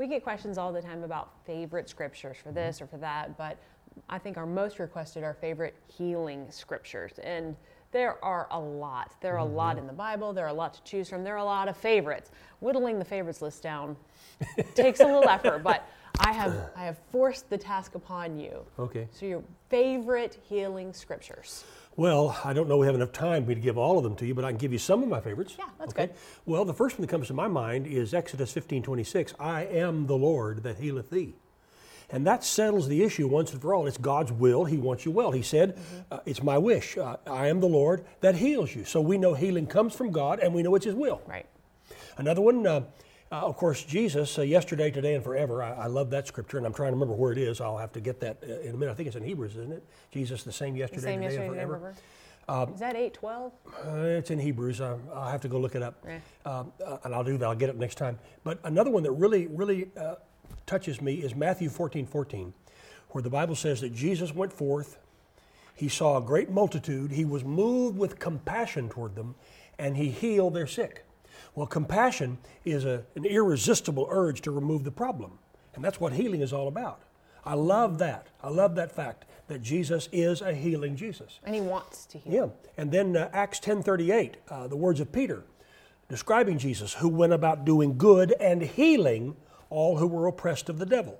We get questions all the time about favorite scriptures for this mm-hmm. or for that, but I think our most requested are favorite healing scriptures. And there are a lot. There are a lot mm-hmm. in the Bible. There are a lot to choose from. There are a lot of favorites. Whittling the favorites list down takes a little effort, but I have I have forced the task upon you. Okay. So your favorite healing scriptures. Well, I don't know we have enough time for me to give all of them to you, but I can give you some of my favorites. Yeah, that's okay? good. Well, the first one that comes to my mind is Exodus 15 26. I am the Lord that healeth thee. And that settles the issue once and for all. It's God's will. He wants you well. He said, Mm-hmm. uh, It's my wish. Uh, I am the Lord that heals you. So we know healing comes from God and we know it's His will. Right. Another one, uh, uh, of course, Jesus, uh, yesterday, today, and forever. I, I love that scripture, and I'm trying to remember where it is. I'll have to get that uh, in a minute. I think it's in Hebrews, isn't it? Jesus, the same The yesterday, same today, yesterday, and forever. forever. Is that eight twelve? Uh, it's in Hebrews. Uh, I'll have to go look it up, Yeah. um, uh, and I'll do that. I'll get it next time. But another one that really, really uh, touches me is Matthew 14, 14, where the Bible says that Jesus went forth. He saw a great multitude. He was moved with compassion toward them, and he healed their sick. Well, compassion is a, an irresistible urge to remove the problem, and that's what healing is all about. I love that. I love that fact that Jesus is a healing Jesus. And he wants to heal. Yeah, and then uh, Acts 10:38, uh, the words of Peter, describing Jesus, who went about doing good and healing all who were oppressed of the devil.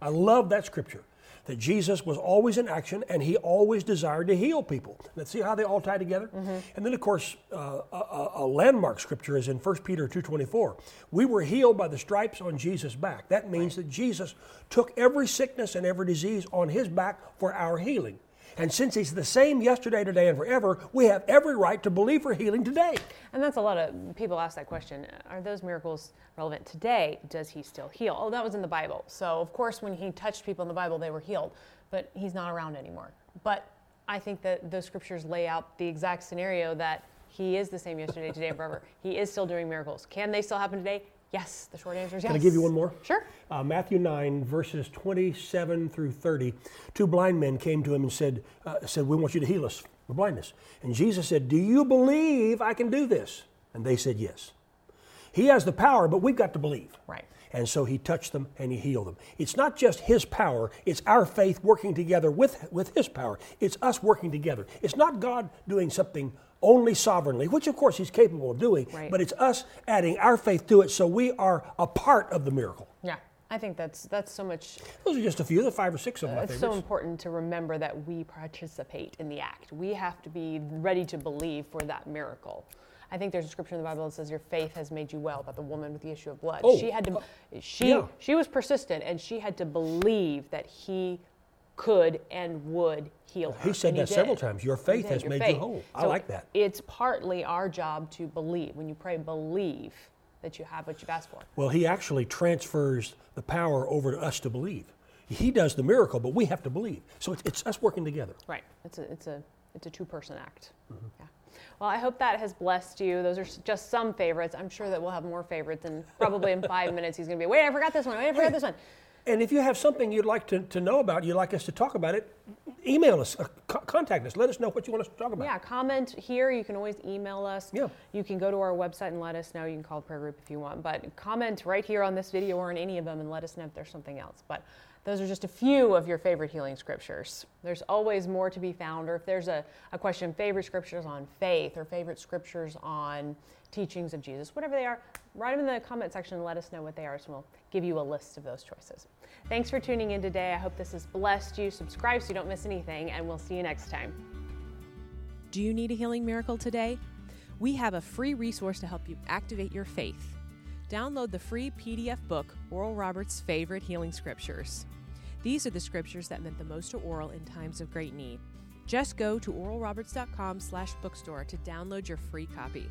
I love that scripture. That Jesus was always in action and he always desired to heal people. Let's see how they all tie together. And then, of course, uh, a, a- a landmark scripture is in 1 Peter 2.24. We were healed by the stripes on Jesus' back. That means that Jesus took every sickness and every disease on his back for our healing. And since he's the same yesterday, today, and forever, we have every right to believe for healing today. And that's a lot of people ask that question. Are those miracles relevant today? Does he still heal? Oh, that was in the Bible. So, of course, when he touched people in the Bible, they were healed. But he's not around anymore. But I think that those scriptures lay out the exact scenario that he is the same yesterday, today, and forever. He is still doing miracles. Can they still happen today? Yes. The short answer is yes. Can I give you one more? Sure. Uh, Matthew 9, verses 27 through 30. Two blind men came to him and said, uh, said, We want you to heal us for blindness. And Jesus said, Do you believe I can do this? And they said, Yes. He has the power, but we've got to believe. Right. And so he touched them and he healed them. It's not just his power, it's our faith working together with, with his power. It's us working together. It's not God doing something only sovereignly, which of course he's capable of doing, Right. but it's us adding our faith to it so we are a part of the miracle. Yeah. I think that's that's so much Those are just a few, of the five or six of my It's favorites. so important to remember that we participate in the act. We have to be ready to believe for that miracle. I think there's a scripture in the Bible that says your faith has made you well about the woman with the issue of blood. Oh, she had to uh, she yeah. she was persistent and she had to believe that he could and would heal her. He said and that several times. Your faith has your made you faith. whole. I So like that. It's partly our job to believe. When you pray, believe that you have what you've asked for. Well, he actually transfers the power over to us to believe. He does the miracle, but we have to believe. So it's, it's us working together. Right. It's a it's a it's a two person act. Mm-hmm. Yeah. Well, I hope that has blessed you. Those are just some favorites. I'm sure that we'll have more favorites, and probably in five minutes he's going to be. Wait, I forgot this one. Wait, I forgot this one. And if you have something you'd like to, to know about, you'd like us to talk about it, email us, uh, co- contact us. Let us know what you want us to talk about. Yeah, comment here. You can always email us. Yeah. You can go to our website and let us know. You can call the prayer group if you want, but comment right here on this video or in any of them and let us know if there's something else. But those are just a few of your favorite healing scriptures. There's always more to be found, or if there's a, a question, favorite scriptures on faith or favorite scriptures on teachings of Jesus, whatever they are, write them in the comment section and let us know what they are, so we'll give you a list of those choices. Thanks for tuning in today. I hope this has blessed you. Subscribe so you don't miss anything, and we'll see you next time. Do you need a healing miracle today? We have a free resource to help you activate your faith. Download the free PDF book, Oral Roberts' Favorite Healing Scriptures. These are the scriptures that meant the most to Oral in times of great need. Just go to oralroberts.com slash bookstore to download your free copy.